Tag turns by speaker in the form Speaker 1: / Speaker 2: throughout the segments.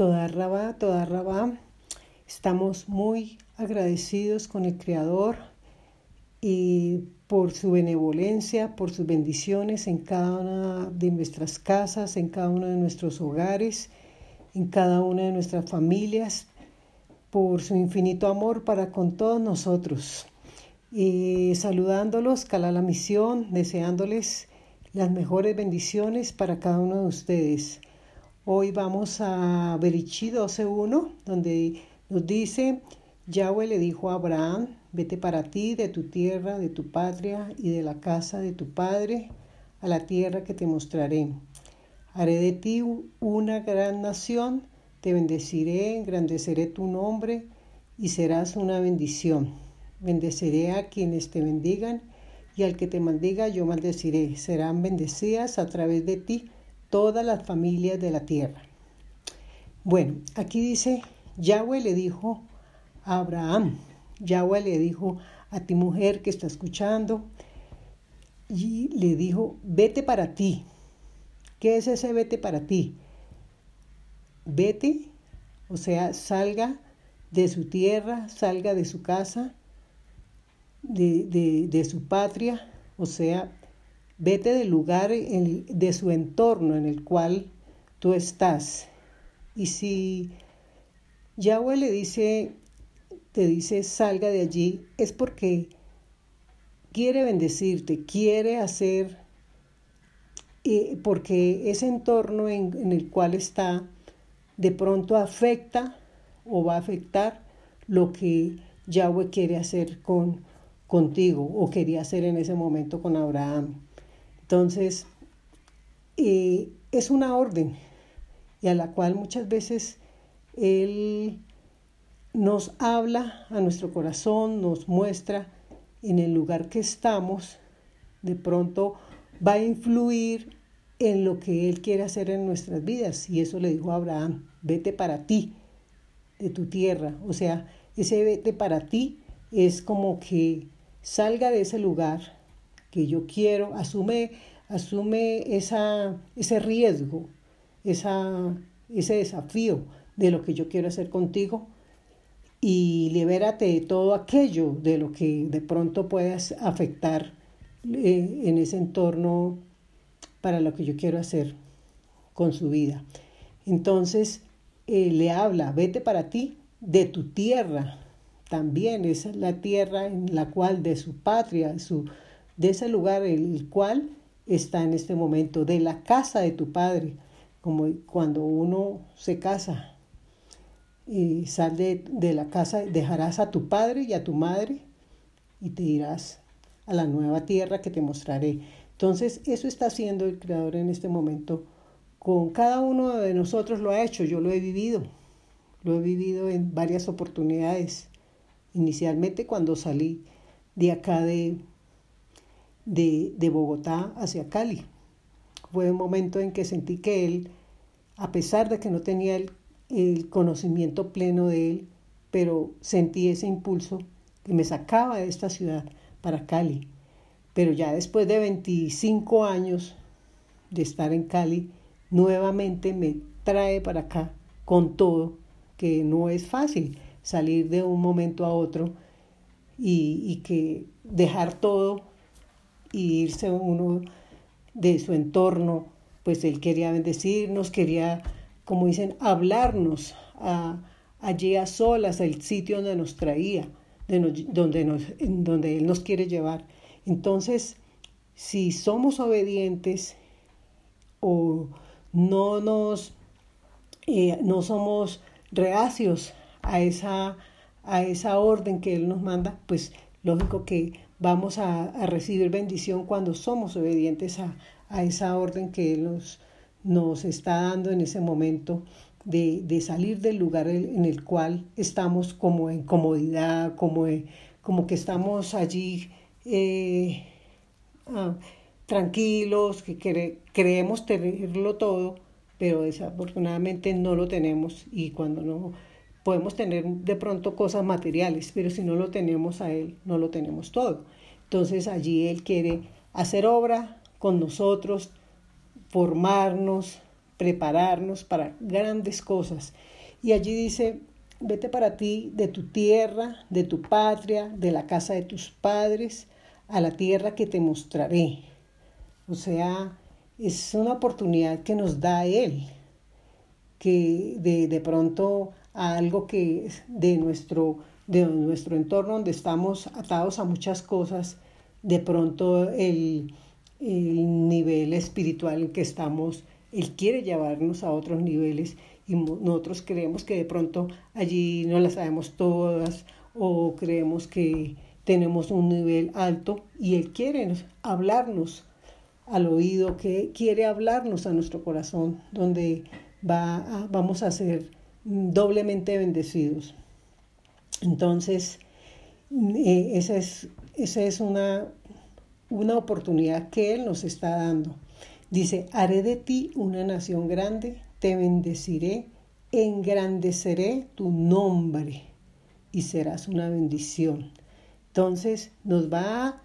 Speaker 1: Toda Rabá, toda Rabá, estamos muy agradecidos con el Creador y por su benevolencia, por sus bendiciones en cada una de nuestras casas, en cada uno de nuestros hogares, en cada una de nuestras familias, por su infinito amor para con todos nosotros. Y saludándolos, cala la misión, deseándoles las mejores bendiciones para cada uno de ustedes. Hoy vamos a Berichí 12.1, donde nos dice, Yahweh le dijo a Abraham, vete para ti de tu tierra, de tu patria y de la casa de tu padre, a la tierra que te mostraré. Haré de ti una gran nación, te bendeciré, engrandeceré tu nombre y serás una bendición. Bendeciré a quienes te bendigan y al que te maldiga yo maldeciré. Serán bendecidas a través de ti todas las familias de la tierra. Bueno, aquí dice, Yahweh le dijo a Abraham, Yahweh le dijo a ti mujer que está escuchando, y le dijo, vete para ti. ¿Qué es ese vete para ti? Vete, o sea, salga de su tierra, salga de su casa, de, de, de su patria, o sea, Vete del lugar, de su entorno en el cual tú estás. Y si Yahweh le dice, te dice, salga de allí, es porque quiere bendecirte, quiere hacer, eh, porque ese entorno en, en el cual está de pronto afecta o va a afectar lo que Yahweh quiere hacer con, contigo o quería hacer en ese momento con Abraham. Entonces, eh, es una orden y a la cual muchas veces Él nos habla a nuestro corazón, nos muestra en el lugar que estamos, de pronto va a influir en lo que Él quiere hacer en nuestras vidas. Y eso le dijo a Abraham, vete para ti, de tu tierra. O sea, ese vete para ti es como que salga de ese lugar que yo quiero, asume, asume esa, ese riesgo, esa, ese desafío de lo que yo quiero hacer contigo y libérate de todo aquello de lo que de pronto puedas afectar eh, en ese entorno para lo que yo quiero hacer con su vida. Entonces eh, le habla, vete para ti de tu tierra, también esa es la tierra en la cual de su patria, su, de ese lugar el cual está en este momento, de la casa de tu padre, como cuando uno se casa y sale de la casa, dejarás a tu padre y a tu madre y te irás a la nueva tierra que te mostraré. Entonces, eso está haciendo el Creador en este momento. Con cada uno de nosotros lo ha hecho, yo lo he vivido, lo he vivido en varias oportunidades. Inicialmente cuando salí de acá de, de, Bogotá hacia Cali. Fue un momento en que sentí que él, a pesar de que no tenía el, el conocimiento pleno de él, pero sentí ese impulso que me sacaba de esta ciudad para Cali. Pero ya después de 25 años de estar en Cali, nuevamente me trae para acá con todo, que no es fácil salir de un momento a otro y, y que dejar todo y irse uno de su entorno, pues él quería bendecirnos, quería, como dicen, hablarnos a, allí a solas, al sitio donde nos traía, donde, nos, donde Él nos quiere llevar. Entonces, si somos obedientes o no nos eh, no somos reacios a esa, a esa orden que Él nos manda, pues lógico que vamos a, recibir bendición cuando somos obedientes a, esa orden que Él nos, nos está dando en ese momento de, salir del lugar en el cual estamos como en comodidad, como, como que estamos allí eh, ah, tranquilos, que creemos tenerlo todo, pero desafortunadamente no lo tenemos y cuando no Podemos tener de pronto cosas materiales, pero si no lo tenemos a Él, no lo tenemos todo. Entonces allí Él quiere hacer obra con nosotros, formarnos, prepararnos para grandes cosas. Y allí dice, vete para ti de tu tierra, de tu patria, de la casa de tus padres, a la tierra que te mostraré. O sea, es una oportunidad que nos da Él, que de, de pronto a algo que de nuestro, de nuestro entorno donde estamos atados a muchas cosas, de pronto el, el nivel espiritual en que estamos, Él quiere llevarnos a otros niveles y nosotros creemos que de pronto allí no las sabemos todas o creemos que tenemos un nivel alto y Él quiere hablarnos al oído, que quiere hablarnos a nuestro corazón, donde va vamos a ser doblemente bendecidos. Entonces, eh, esa es, esa es una, una oportunidad que Él nos está dando. Dice, haré de ti una nación grande, te bendeciré, engrandeceré tu nombre y serás una bendición. Entonces nos va,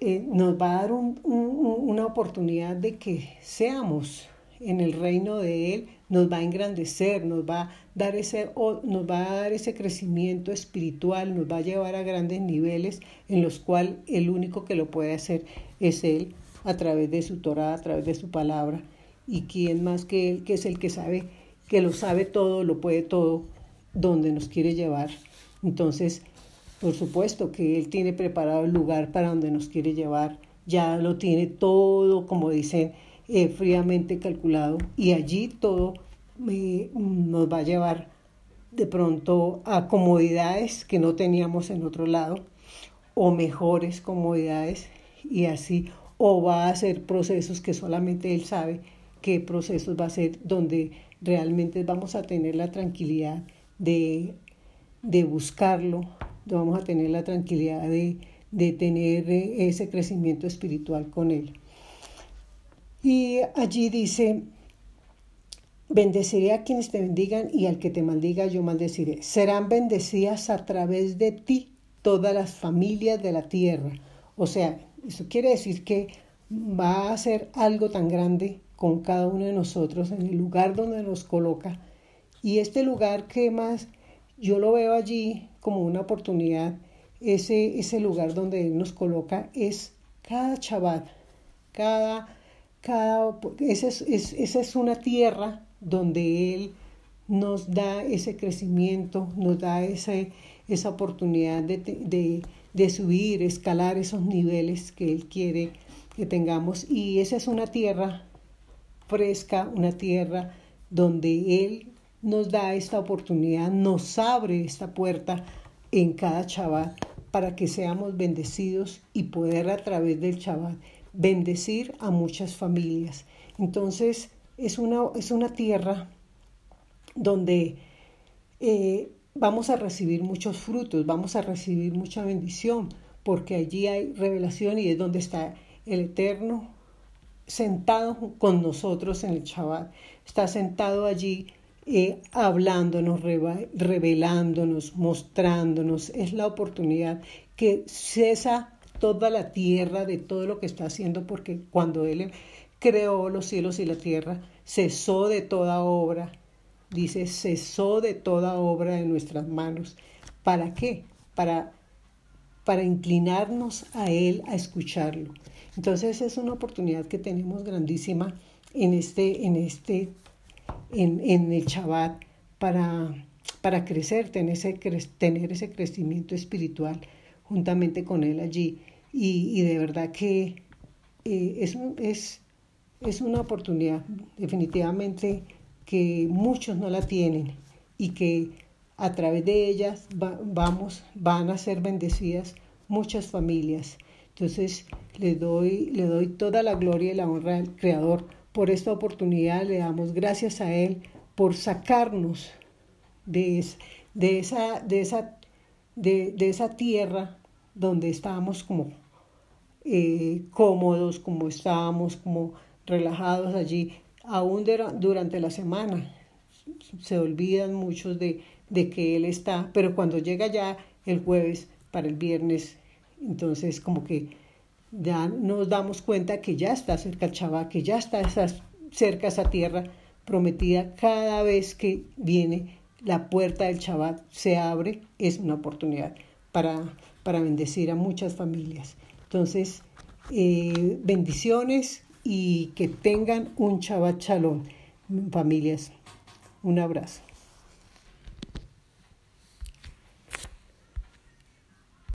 Speaker 1: eh, nos va a dar una oportunidad de que seamos en el reino de Él, nos va a engrandecer, nos va a dar ese, nos va a dar ese crecimiento espiritual, nos va a llevar a grandes niveles en los cuales el único que lo puede hacer es Él a través de su Torah, a través de su palabra. Y quién más que Él, que es el que sabe, que lo sabe todo, lo puede todo, donde nos quiere llevar. Entonces, por supuesto que Él tiene preparado el lugar para donde nos quiere llevar, ya lo tiene todo, como dicen, eh, fríamente calculado y allí todo eh, nos va a llevar de pronto a comodidades que no teníamos en otro lado o mejores comodidades y así o va a ser procesos que solamente él sabe qué procesos va a ser donde realmente vamos a tener la tranquilidad de, de buscarlo, vamos a tener la tranquilidad de, de tener eh, ese crecimiento espiritual con Él. Y allí dice, bendeciré a quienes te bendigan y al que te maldiga yo maldeciré. Serán bendecidas a través de ti todas las familias de la tierra. O sea, eso quiere decir que va a ser algo tan grande con cada uno de nosotros en el lugar donde nos coloca. Y este lugar que más yo lo veo allí como una oportunidad, ese, ese lugar donde nos coloca es cada chabat, cada, cada, esa es, esa es una tierra donde Él nos da ese crecimiento, nos da esa oportunidad de, de, de subir, escalar esos niveles que Él quiere que tengamos. Y esa es una tierra fresca, una tierra donde Él nos da esta oportunidad, nos abre esta puerta en cada chabat para que seamos bendecidos y poder a través del chabat bendecir a muchas familias. Entonces es una, es una tierra donde eh, vamos a recibir muchos frutos, vamos a recibir mucha bendición, porque allí hay revelación y es donde está el Eterno sentado con nosotros en el Shabbat. Está sentado allí eh, hablándonos, revelándonos, mostrándonos. Es la oportunidad que cesa toda la tierra de todo lo que está haciendo, porque cuando Él creó los cielos y la tierra, cesó de toda obra. Dice, cesó de toda obra en nuestras manos. ¿Para qué? Para, para inclinarnos a Él, a escucharlo. Entonces es una oportunidad que tenemos grandísima en este, en este en, el Shabbat para, para crecer, tener ese, tener ese crecimiento espiritual juntamente con Él allí. Y, de verdad que eh, es, es, es una oportunidad definitivamente que muchos no la tienen y que a través de ellas vamos, van a ser bendecidas muchas familias. Entonces le doy, le doy toda la gloria y la honra al Creador por esta oportunidad, le damos gracias a Él por sacarnos de, de, esa, de, esa, de, de esa tierra donde estábamos como eh, cómodos, como estábamos, como relajados allí, aún durante la semana. Se olvidan muchos de, de que Él está, pero cuando llega ya el jueves para el viernes, entonces como que ya nos damos cuenta que ya está cerca el Shabbat, que ya está esa cerca esa tierra prometida, cada vez que viene la puerta del Shabbat se abre, es una oportunidad para, para bendecir a muchas familias. Entonces, eh, bendiciones y que tengan un Shabbat Shalom, familias. Un abrazo.